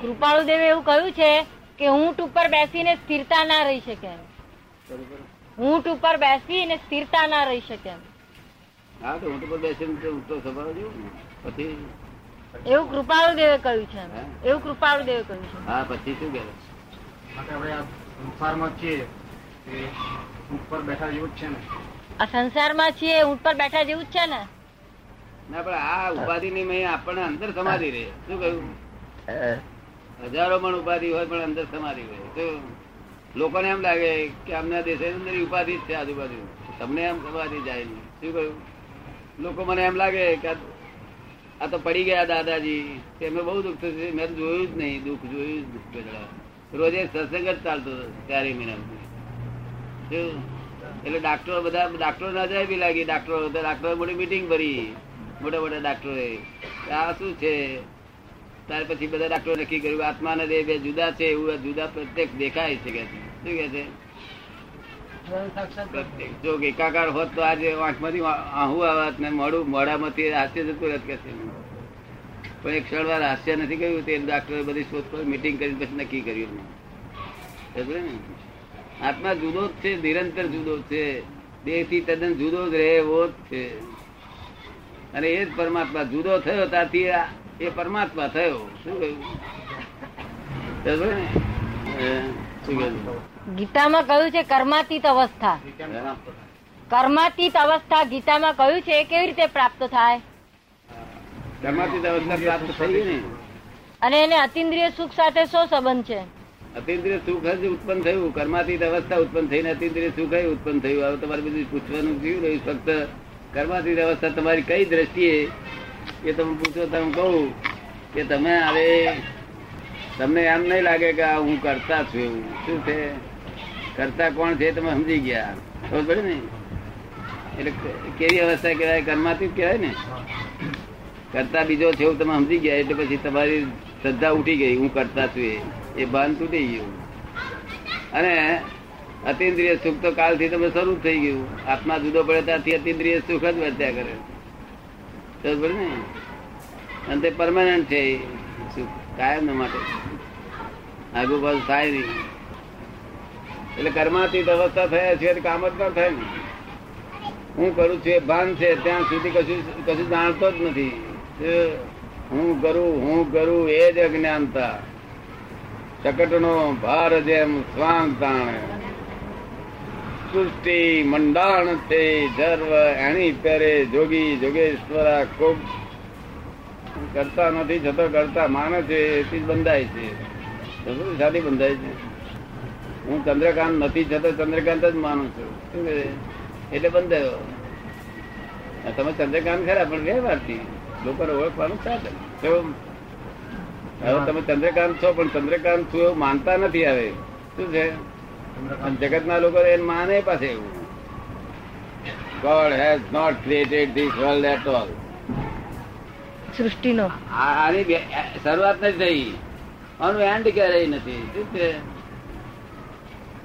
કૃપાળુ દેવે એવું કહ્યું છે કે ઊંટ ઉપર બેસીને સ્થિરતા ના રહી શકે એમ. બરોબર. ઊંટ ઉપર બેસીને સ્થિરતા ના રહી શકે એમ. હા તો ઊંટ પર બેસીને ઊંટો સ્વભાવ જેવું પછી? એવું કૃપાળુ દેવે કહ્યું છે એવું કૃપાળુ દેવે કહ્યું છે. હા પછી શું કે આપણે આ સંસારમાં છીએ. ઉપર બેઠા જેવું જ છે ને. આ સંસારમાં છીએ ઊંટ પર બેઠા જેવું જ છે ને? ના પણ આ ઉપાધિ ની મેં આપણને અંદર સમાધિ રહે. શું કહ્યું? હજારો પણ ઉપાધિ હોય પણ અંદર સમાધિ હોય. તો લોકોને એમ લાગે કે અમને દેશ અંદર ઉપાધિ જ છે આજુબાજુ. તમને એમ સમાધિ જાય નહીં. શું કહ્યું? લોકો મને એમ લાગે કે આ- તો પડી ગયા દાદાજી. એમને બહુ દુઃખ થશે. મેં જોયું જ નહીં. દુઃખ જોયું જ દુઃખ ગજડા. રોજે સત્સંગ જ ચાલતો ત્યારે મહિના એટલે ડાક્ટરો બધા ડાક્ટરો ના જાય બી લાગી. ડાક્ટરો ડાક્ટરો મોટી મીટિંગ ભરી. મોટા મોટા ડાક્ટરો આ શું છે? ત્યાર પછી બધા ડાક્ટરો નક્કી કર્યું આત્મા ને દેહ બે જુદા છે એવું જુદા પ્રત્યેક દેખાય છે કે શું કે છે? પ્રત્યેક. જો એકાકાર હોત તો આજે આંખમાંથી આહુ આવત ને મોડું મોઢામાંથી હાસ્ય જતું રહેત કે છે. પણ એક ક્ષણ વાર હાસ્ય નથી કર્યું તે ડાક્ટરે બધી શોધ શોધખોળ મીટિંગ કરી પછી નક્કી કર્યું ને? આત્મા જુદો જ છે નિરંતર જુદો છે. દેહથી તદ્દન જુદો જ રહે એવો જ છે. અને એ જ પરમાત્મા જુદો થયો ત્યારથી આ- એ પરમાત્મા થયો. શું કહ્યું? ગીતામાં કહ્યું છે કર્માતીત અવસ્થા? કર્માતીત અવસ્થા ગીતામાં કહ્યું છે કેવી રીતે પ્રાપ્ત થાય? કર્માતીત અવસ્થા પ્રાપ્ત થઈ ને. અને એને અતિન્દ્રિય સુખ સાથે શું સંબંધ છે? અતિન્દ્રિય સુખ જ ઉત્પન્ન થયું. કર્માતીત અવસ્થા ઉત્પન્ન થઈને અતિન્દ્રિય સુખ ઉત્પન્ન થયું. હવે તમારે બધું પૂછવાનું થયું રહ્યું? ફક્ત કર્માતીત અવસ્થા તમારી કઈ દ્રષ્ટિએ એ તમે પૂછો, તમે કહું કે તમે હવે તમને એમ નહીં લાગે કે હું કરતા છું શું છે? કરતા કોણ છે તમે સમજી ગયા. ખબર પડે ને? એટલે કેવી અવસ્થા કહેવાય? કર્માતીત કહેવાય ને? કરતા બીજો છે તમે સમજી ગયા, એટલે પછી તમારી શ્રદ્ધા ઉઠી ગઈ, હું કરતા છું એ. ભાન તૂટી ગયું. અને અતિન્દ્રિય સુખ તો કાલથી તમે શરૂ થઈ ગયું. આત્મા જુદો પડે ત્યાંથી અતિન્દ્રિય સુખ જ વર્ત્યા કરે. અને તે પરમાનન્ટ છે કાયમ માટે. આગુ પાછું થાય નહીં. એટલે કર્માતીત અવસ્થા થયા છે કામ જ ના થાય ને. હું કરું છું એ ભાન છે, ત્યાં સુધી કશું કશું જાણતો જ નથી. હું કરું હું કરું એ જ અજ્ઞાનતા. ચકટનો ભાર જેમ સ્વાંગ તાણે. સૃષ્ટિ મંડાણ છે જર્વ એની પેરે જોગી જોગેશ્વરા ખૂબ કરતા નથી, જતો કરતા માને છે, એથી બંધાય છે. સાથી બંધાય છે. હું ચંદ્રકાંત નથી જતો, ચંદ્રકાંત જ માનું છું? એટલે બંધાયો. તમે ચંદ્રકાંત ખરા, પણ વ્યવહારથી લોકોને ઓળખવાનું સાધન? હવે તમે ચંદ્રકાંત છો, પણ ચંદ્રકાંત છું એવું માનતા નથી આવે. શું છે? જગત ના લોકો એને માને પાસે એવું. God has not created this world at all સૃષ્ટિનો. આ- આની શરૂઆત નથી થઈ આનું એન્ડ ક્યારેય નથી. શું છે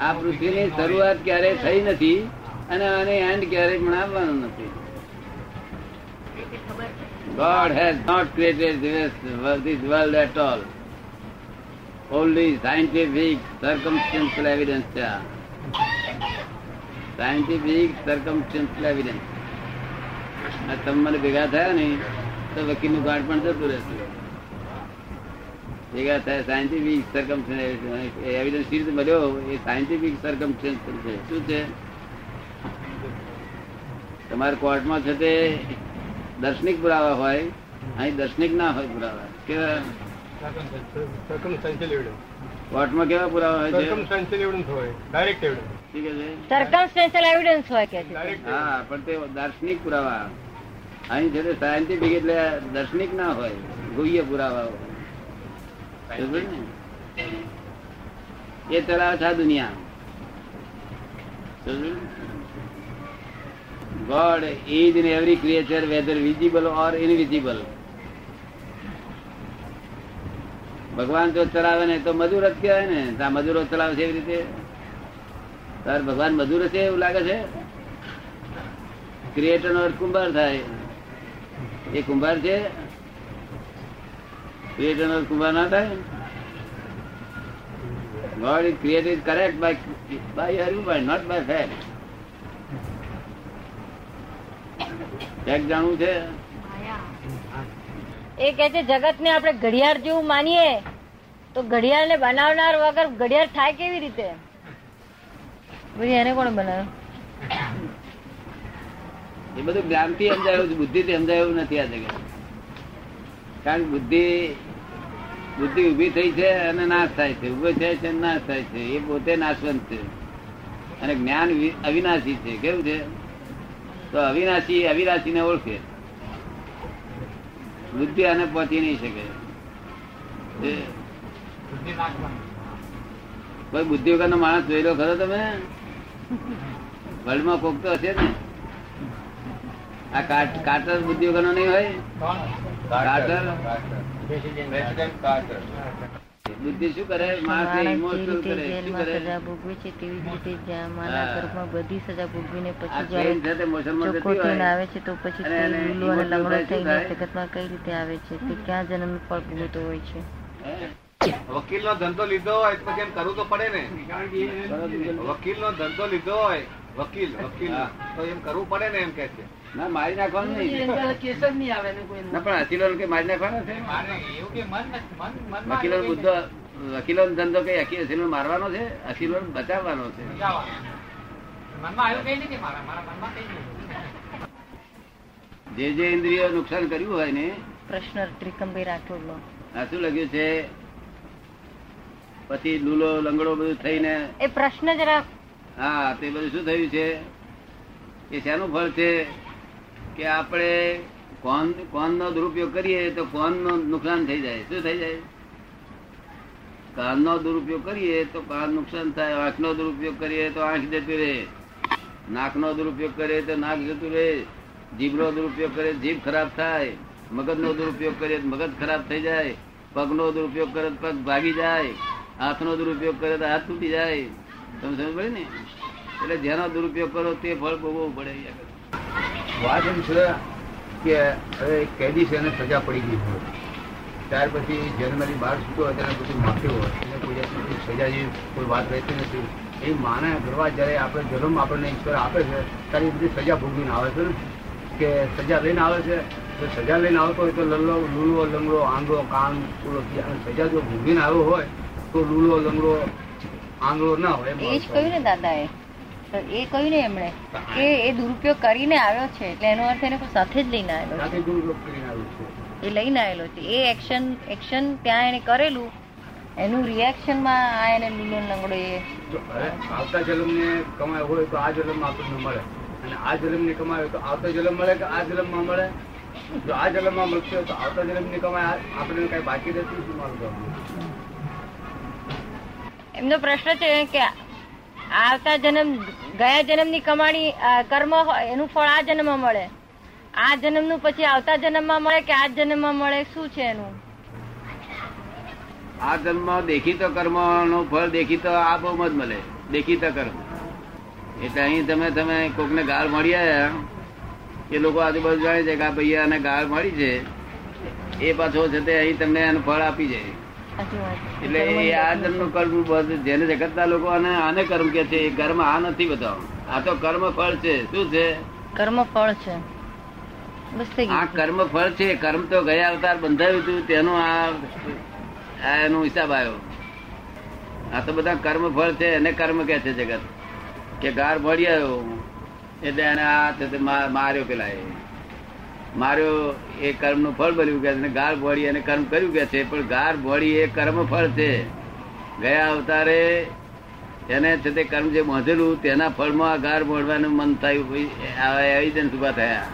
આ પૃથ્વીની શરૂઆત ક્યારેય થઈ નથી અને આને એન્ડ ક્યારેય પણ આવવાનું નથી. God has not created this world at at all. Scientific scientific evidence છે સાયન્ટિફિક Scientific એવિડન્સ. આ તમે ભેગા થયા ને, તો વકીલનું કાર્ડ પણ જતું રહેશે ભેગા થયા સાયન્ટિફિક સરકમસ્ટન્સ એવિડન્સ સી મળ્યો? એ સાયન્ટિફિક સરકમસ્ટન્સ છે. શું છે? તમારે કોર્ટમાં છે તે દર્શનિક પુરાવા હોય, અહીં દર્શનિક ના હોય પુરાવા. કેવા? સર્કમસ્ટાન્શિયલ કોર્ટમાં કેવા પુરાવા હોય છે? હોય. ડાયરેક્ટ એવિડન્સ ઠીક છે? સર્કમસ્ટેન્શિયલ એવિડન્સ હોય કે હા પણ તે દાર્શનિક પુરાવા. અહીં છે સાયન્ટિફિક એટલે દાર્શનિક ના હોય ગુહ્ય પુરાવા એ ચલાવે છે આ દુનિયા. God is in every creature whether visible or invisible ભગવાન જો ચલાવે ને તો મજૂર જ કહેવાય ને. તો આ મજૂરો ચલાવે છે એવી રીતે? તારે ભગવાન મજૂર છે એવું લાગે છે? ક્રિએટર નો કુંભાર થાય. એ કુંભાર છે? ક્રિએટર નો કુંભાર ના થાય? God is correct by by your by not by fact fact જાણવું છે? એ કે છે જગત ને આપણે ઘડિયાળ જેવું માનીએ, તો ઘડિયાળ ને બનાવનાર વગર ઘડિયાળ થાય કેવી રીતે? પછી એને કોણ બનાવ્યું એ બધું જ્ઞાનથી સમજાયું બુદ્ધિ થી સમજાયું નથી આ જગત. કારણ કે બુદ્ધિ બુદ્ધિ ઊભી થઈ છે અને નાશ થાય છે. ઊભો થાય છે નાશ થાય છે. એ પોતે નાશવંત છે. અને જ્ઞાન અવિનાશી છે. કેવું છે? તો અવિનાશી અવિનાશી ને ઓળખે. બુદ્ધિ આને પહોંચી નહીં શકે. કોઈ બુદ્ધિ વગર નો માણસ જોઈ લો ખરો તમે. વર્લ્ડમાં કોક તો હશે ને. આ કાટ- કાર્ટર બુદ્ધિ વગરનો નહીં હોય? કોણ? બુદ્ધિ શું કરે? ઇમોશનલ કરે? શું કરે? સજા ભોગવે છે તેવી જ રીતે જ્યાંમાંના હા. ઘરમાં બધી સજા ભોગવીને પછી ટ્રેન છે તે જ્યારે થઈને આવે છે તો પછી તે લીલો અને લંગડો થઈને જગતમાં કઈ રીતે આવે છે? તે ક્યાં જન્મ ફળ ભોગવતો હોય છે? વકીલ નો ધંધો લીધો હોય તો પછી એમ કરવું તો પડે ને. વકીલ નો ધંધો લીધો હોય વકીલ વકીલ. તો એમ કરવું પડે ને એમ કે છે. ના મારી નાખવાનું નહીં. ના પણ હસીલો કે મારી નાખવાનો છે? એવું કે મન મન- વકીલો બુદ્ધો વકીલો ધંધો કઈ હકી મારવાનો છે? અકીલો બચાવવાનો છે? જે જે ઇન્દ્રિયો નુકસાન કર્યું હોય ને પ્રશ્ન ત્રિકમભાઈ રાઠોડનો આ શું લખ્યું છે? પછી લૂલો લંગડો બધું થઈને એ પ્રશ્ન જરા હા તે બધું શું થયું છે? એ શેનું ફળ છે? કે આપણે ફોન ફોન નો દુરુપયોગ કરીએ તો ફોનનું નુકસાન થઈ જાય. શું થઈ જાય? કાન નો દુરુપયોગ કરીએ તો કાન નુકસાન થાય. આંખ નો દુરુપયોગ કરીએ તો આંખ જતું રહે. નાક નો દુરુપયોગ કરીએ તો નાક જતું રહે. જીભ નો દુરુપયોગ કરીએ જીભ ખરાબ થાય. મગજ નો દુરુપયોગ કરીએ તો મગજ ખરાબ થઈ જાય. પગ નો દુરુપયોગ કરે તો પગ ભાગી જાય. હાથ નો દુરુપયોગ કરે તો હાથ તૂટી જાય. તમે સમજ પડે ને? એટલે જેનો દુરુપયોગ કરો તે ફળ ભોગવવું પડે. વાત એમ છે કે હવે કેદી છે એને સજા પડી ગઈ હોય. ત્યાર પછી જન્મની બહાર છૂટો હોય ત્યારે બધું માફી હોય. એને કોઈ સજા જેવી કોઈ વાત રહેતી નથી. એ માને કરવા જ્યારે આપણે જન્મ આપણને ઈશ્વર આપે છે ત્યારે એ બધી સજા ભોગવીને આવે છે ને? કે સજા લઈને આવે છે? તો સજા લઈને આવતો હોય તો લલ્લો લૂલો લંગડો આંગળો કાન પૂરો સજા જો ભોગવીને આવ્યો હોય તો લૂલો લંગડો આંગળો ના હોય એ જ કહ્યું ને દાદાએ. તો એ કહ્યું ને એમણે કે એ દુરુપયોગ કરીને આવ્યો છે એટલે એનો અર્થ એને કોઈ સાથે જ લઈને આવેલો છે. એ લઈને આવેલો છે. એ એક્શન એક્શન ત્યાં એને કરેલું. એનું રિએક્શનમાં આ એને લીલો લંગડો એ આવતા જન્મ જન્મને કમાય હોય તો આ જન્મ આપણને મળે. અને આ જન્મની કમાય હોય તો આવતા જન્મ મળે કે આ જન્મમાં મળે? જો આ જન્મમાં મળશે તો આવતા જન્મની કમાય આ- આપણને કઈ બાકી રહેતું નથી મારું એમનો પ્રશ્ન છે કે આવતા જન્મ, ગયા જન્મની કમાણી કર્મ એનું ફળ આ જન્મમાં મળે. આ જન્મનું પછી આવતા જન્મમાં મળે કે આ જન્મમાં મળે? શું છે એનું? આ જન્મ દેખીતો કર્મનું ફળ દેખીતો આ બહુ જ મળે. દેખીતો કર્મ. એટલે અહીં તમે તમે કોકને ગાળ મળી આવ્યા એ લોકો આજુબાજુ જાણે છે કે આ ભાઈ આને ગાળ મળી છે. એ પાછો છે તે અહીં તમને એનું ફળ આપી જાય. એટલે એ આ જન્મ કર્મ જેને જગતના લોકો અને આને કર્મ કે છે એ કર્મ આ નથી બધા આ તો કર્મ ફળ છે. શું છે? કર્મ ફળ છે. આ કર્મ ફળ છે. કર્મ તો ગયા અવતાર બંધાયું હતું તેનો આ એનો હિસાબ આવ્યો. આ તો બધા કર્મ ફળ છે એને કર્મ કે છે જગત. કે ગાર ભળી આવ્યો એટલે એને આ માર્યો પેલા એ. માર્યો એ કર્મનું ફળ બન્યું કે છે અને ગાર ભોળી અને કર્મ કર્યું કે છે પણ ગાર ભોળી એ કર્મ ફળ છે. ગયા અવતારે એને છે તે કર્મ જે બાંધેલું તેના ફળમાં આ ગાર ભળવાનું મન થયું એવિડન્સ ઊભા થયા.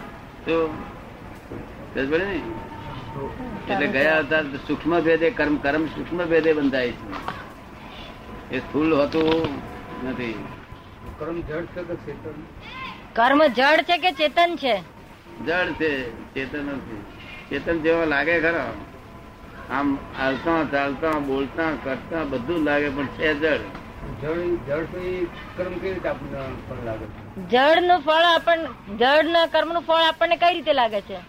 ને? એટલે ગયા અવતાર સૂક્ષ્મ ભેદે કર્મ કર્મ સૂક્ષ્મ ભેદે બંધાય છે. એ સ્થુલ હોતું નથી. કર્મ જડ છે કે ચેતન? કર્મ જડ છે કે ચેતન છે? જડ છે ચેતન નથી ચેતન જેવા લાગે ખરા. આમ હાલતા ચાલતા બોલતા કરતા બધું લાગે પણ છે જડ જળ કર્મનું ફળ આપણને જળ ના કર્મનું ફળ આપણને કઈ રીતે લાગે છે?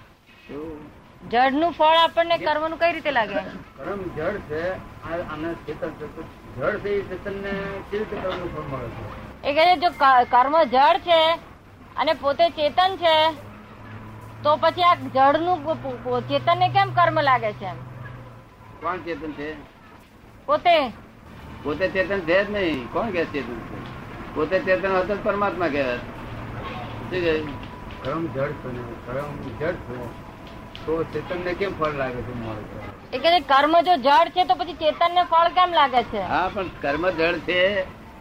જળનું ફળ આપણને કર્મનું કઈ રીતે લાગે? કર્મ જળ છે આ આને ચેતન જળ છે એ ચેતનને કેવી રીતે કર્મનું ફળ મળે છે? એ કહે જો કર્મ જળ છે અને પોતે ચેતન છે તો પછી આ જળનું ચેતનને કેમ કર્મ લાગે છે? કોણ ચેતન છે? પોતે? પોતે ચેતન છે જ નહીં. કોણ કે ચેતન? છે પોતે ચેતન હોત તો પરમાત્મા કહેવાય શું કહે? કર્મ જળ છે કર્મ જળ તો ચેતન ચેતનને કેમ ફળ લાગે છે એ કહે કર્મ જો જળ છે તો પછી ચેતનને ફળ કેમ લાગે છે? હા પણ કર્મ જળ છે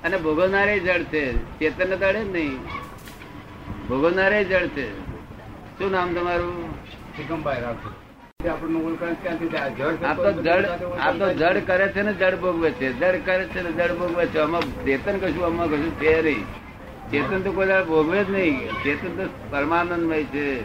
અને ભોગવનારે જળ છે. ચેતન દળે જ નહીં. ભોગવનારે જળ છે. શું નામ તમારું? રાખો આપણને ઓળખાણ ક્યાંથી તો જળ કરે છે ને જડ ભોગવે છે. જડ કરે છે ને જડ ભોગવે છે. આમાં ચેતન કશું આમાં કશું છે નહીં. ચેતન તો કોઈ ભોગવે જ નહીં. ચેતન તો પરમાનંદમય છે.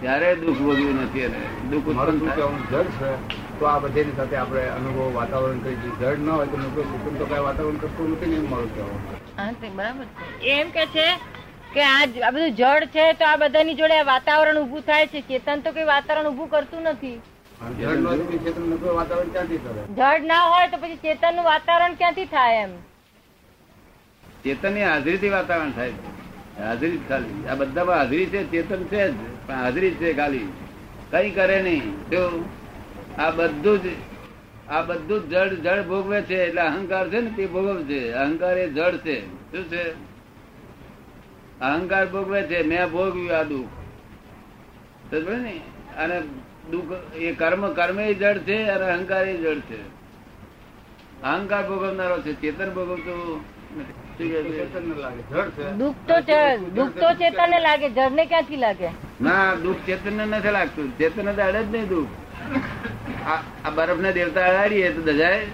ત્યારે દુઃખ ભોગવ્યું નથી એને. દુઃખ ઉત્પન્ન કહેવું છે. તો આ બધીની સાથે આપણે અનુભવ વાતાવરણ કરી દઈએ. જડ ન હોય તો લોકો તો કઈ વાતાવરણ કરતું નથી ને એમ મારું કહેવું બરાબર એમ કે છે કે આ આ બધું જળ છે તો આ બધાની જોડે વાતાવરણ ઉભું થાય છે. ચેતન તો કઈ વાતાવરણ ઉભું કરતું નથી. જળ ન હોય તો ચેતન કરે જળ ના પછી વાતાવરણ ક્યાંથી થાય એમ? ચેતનની હાજરીથી વાતાવરણ થાય છે. હાજરી ખાલી. આ બધામાં હાજરી છે, ચેતન છે જ, પણ હાજરી છે ખાલી. કઈ કરે નહીં. જો આ બધું જ, આ બધું જળ જળ ભોગવે છે એટલે અહંકાર છે ને તે ભોગવે છે. અહંકાર એ જળ છે. શું છે? અહંકાર ભોગવે છે મેં ભોગવ્યું આ દુઃખ. ને અને દુઃખ એ કર્મ કર્મ એ જળ છે અને અહંકાર એ જડ છે. અહંકાર ભોગવનારો છે ચેતન ભોગવતું નથી. શું કહે છે? ચેતન ન લાગે જળ છે. દુઃખ તો ચ- દુઃખ તો ચેતનને લાગે જળને ક્યાંથી લાગે? ના દુઃખ ચેતન ને નથી લાગતું. ચેતન ને તો નહીં દુઃખ. આ આ બરફ ને દેવતા અડાડીએ તો દજાય.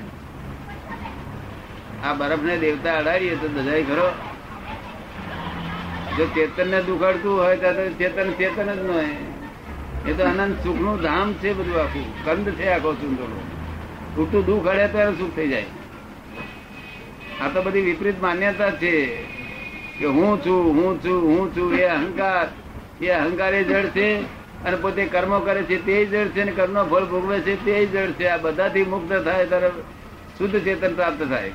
આ બરફ ને દેવતા અડાડીએ તો દજાય ખરો. જો ચેતન ને દુખાડતું હોય તો ચેતન ચેતન જ ન હોય. એ તો અનંત સુખનું ધામ છે બધું આખું. કંદ છે આખો સુંદરો ખોટું દુઃખ અડે તો સુખ થઈ જાય. આ તો બધી વિપરીત માન્યતા છે કે હું છું હું છું હું છું, એ અહંકાર એ અહંકાર એ જળ છે અને પોતે કર્મો કરે છે તે જળ છે અને કર્મનો ફળ ભોગવે છે તે જળ છે. આ બધાથી મુક્ત થાય ત્યારે શુદ્ધ ચેતન પ્રાપ્ત થાય.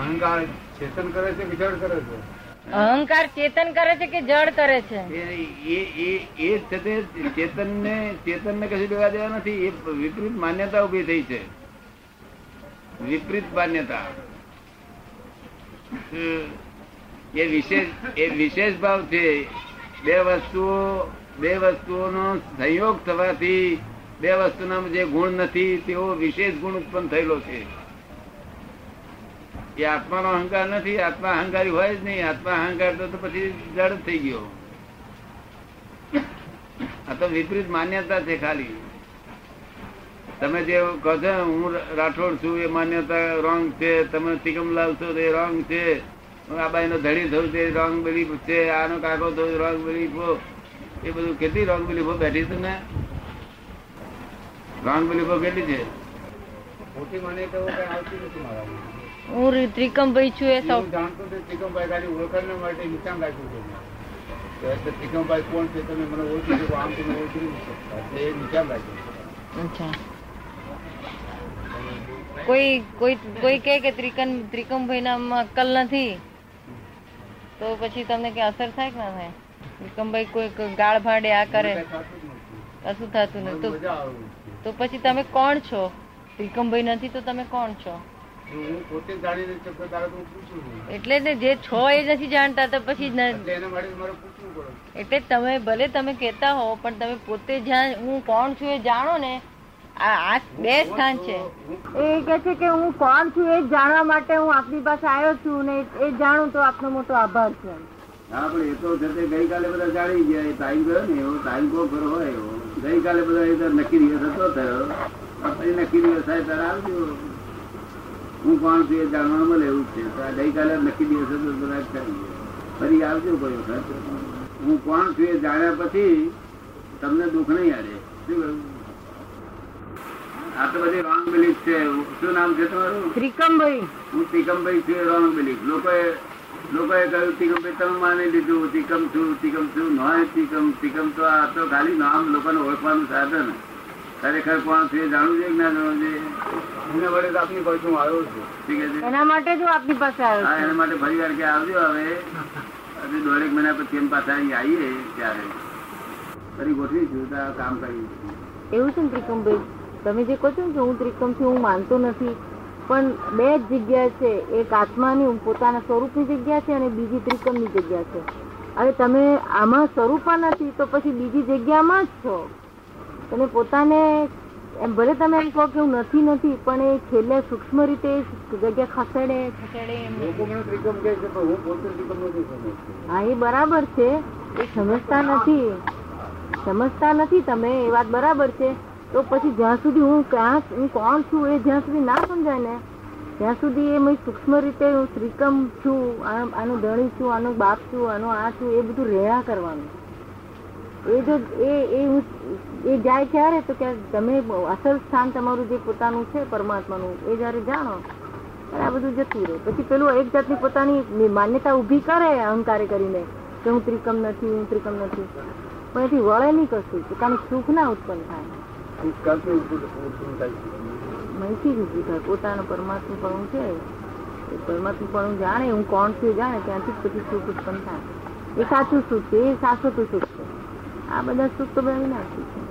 અહંકાર ચેતન કરે છે જળ કરે છે? અહંકાર ચેતન કરે છે કે જળ કરે છે? એ એ ચેતન ને ચેતન છે ચેતનને કશું લેવા દેવા નથી, એ વિપરીત માન્યતા ઊભી થઈ છે. વિપરીત માન્યતા. એ વિશેષ એ વિશેષ ભાવ છે. બે વસ્તુઓ, બે વસ્તુઓનો સંયોગ થવાથી, બે વસ્તુના જે ગુણ નથી તેવો વિશેષ ગુણ ઉત્પન્ન થયેલો છે. એ આત્માનો અહંકાર નથી, આત્મા અહંકારી હોય જ નહીં. આત્મા અહંકાર તો તો પછી જડ થઈ ગયો. આ તો વિપરીત માન્યતા છે ખાલી. તમે જે કહો છો, હું રાઠોડ છું, એ માન્યતા રોંગ છે. તમે તિકમલાલ છો એ રોંગ છે. આ બાઈ નો ધડી થયું છે રોંગ બિલીફ છે. આનો કાકો થયું રોંગ બિલીફો એ બધું કેટલી રોંગ બિલીફો બેઠી તમે રોંગ બિલીફો કેટલી છે? મોટી માન્યતાઓ કઈ આવતી નથી મારામાં. હું ત્રિકમભાઈ છું એ સૌ. જાણતો હતો ત્રિકમભાઈ ખાલી ઓળખાણ માટે નિશાન રાખ્યું છે. ત્રિકમભાઈ કોણ છે તમે મને ઓળખી શકો આમ તમે ઓળખી નહીં શકતા. એ નિશાન રાખ્યું અચ્છા. કોઈ કોઈ કોઈ કહે કે ત્રિકમ ત્રિકમભાઈ નામમાં અક્કલ નથી? તો પછી તમને કઈ અસર થાય કે ના થાય? ત્રિકમભાઈ કોઈ ગાળ ભાડે આ કરે. કશું થતું નથી. તો પછી તમે કોણ છો? ત્રિકમભાઈ નથી તો તમે કોણ છો? એટલે ને જે છો એ નથી જાણતા તો પછી એટલે એના માટે મારે પૂછવું પડે. એટલે તમે ભલે તમે કેતા હો પણ તમે પોતે જ્યાં હું કોણ છું એ જાણો ને આ આ બે સ્થાન છે. એ કે છે કે હું કોણ છું એ જાણવા માટે હું આપની પાસે આવ્યો છું ને એ જાણું તો આપનો મોટો આભાર છે. હા પણ એ તો જતે ગઈકાલે બધા જાણી ગયા એ ટાઈમ ગયો ને એવો ટાઈમ કો ખરો હોય એવો. ગઈકાલે બધા એ નક્કી દિવસ હતો થયો. પછી નક્કી દિવસ થાય ત્યારે આવજો. હું કોણ છું એ જાણવા મળે એવું છે. તો આ ગઈકાલે નક્કી દિવસે કરી ફરી આવજો કોઈ વખત. હું કોણ છું એ જાણ્યા પછી તમને દુઃખ નહીં આડે શું આ તો બધી રોંગ બિલીફ છે. શું નામ છે તમારું? ત્રિકમભાઈ. હું ત્રિકમભાઈ છું રોંગ બિલીફ લોકોએ લોકોએ કહ્યું તિકમભાઈ તમે માની લીધું. તિકમ છું તિકમ છું. નોય તિકમ તિકમ તો આ તો ખાલી નામ લોકોને ઓળખવાનું સાધન. ખરેખર કોણ છે જાણવું છે કે ના જાણવું જોઈએ? વડે તો આપની પાસે હું આવ્યો છું. ઠીક છે? એના માટે જ આપની પાસે આવ્યો હા એના માટે ફરી વાર કે આવજો હવે. દોઢેક મહિના પછી એમ પાછા અહીં આવીએ ત્યારે. ફરી ગોઠવીશું તો કામ કરીશું એવું છે ને ત્રિકમભાઈ? તમે જે કહો છો ને કે હું ત્રિકમ છું હું માનતો નથી પણ બે જ જગ્યા છે. એક આત્માની પોતાના સ્વરૂપની જગ્યા છે અને બીજી ત્રિકમની જગ્યા છે. હવે તમે આમાં સ્વરૂપમાં નથી તો પછી બીજી જગ્યામાં જ છો. તમે પોતાને એમ ભલે તમે એમ કહો કે હું નથી નથી પણ એ છેલ્લે સૂક્ષ્મ રીતે જગ્યા ખસેડે. હું એ બરાબર છે. એ સમજતા નથી. સમજતા નથી તમે એ વાત બરાબર છે. તો પછી જ્યાં સુધી હું ક્યાં હું કોણ છું એ જ્યાં સુધી ના સમજાય ને ત્યાં સુધી એ મેં સૂક્ષ્મ રીતે હું શ્રીકમ છું આ- આનો ધણી છું આનો બાપ છું આનો આ છું એ બધું રહ્યા કરવાનું. એ જો એ એ હું એ જાય ક્યારે તો કે તમે અસલ સ્થાન તમારું જે પોતાનું છે પરમાત્માનું એ જયારે જાણો ત્યારે આ બધું જતું રહે. પછી પેલું એક જાતની પોતાની માન્યતા ઊભી કરે અહંકારે કરીને કે હું ત્રિકમ નથી હું ત્રિકમ નથી. પણ એથી વળે નહીં કશું પોતાનું સુખ ના ઉત્પન્ન થાય. માહિતી જ ઊભી થાય. પોતાનું પરમાત્મા પણ છે પરમાત્મા પણ જાણે હું કોણ છું જાણે ત્યાંથી પછી સુખ ઉત્પન્ન થાય. એ સાચું સુખ છે એ શાશ્વત સુખ છે. આ બધા સુખ તો બધા વિનાશી છે.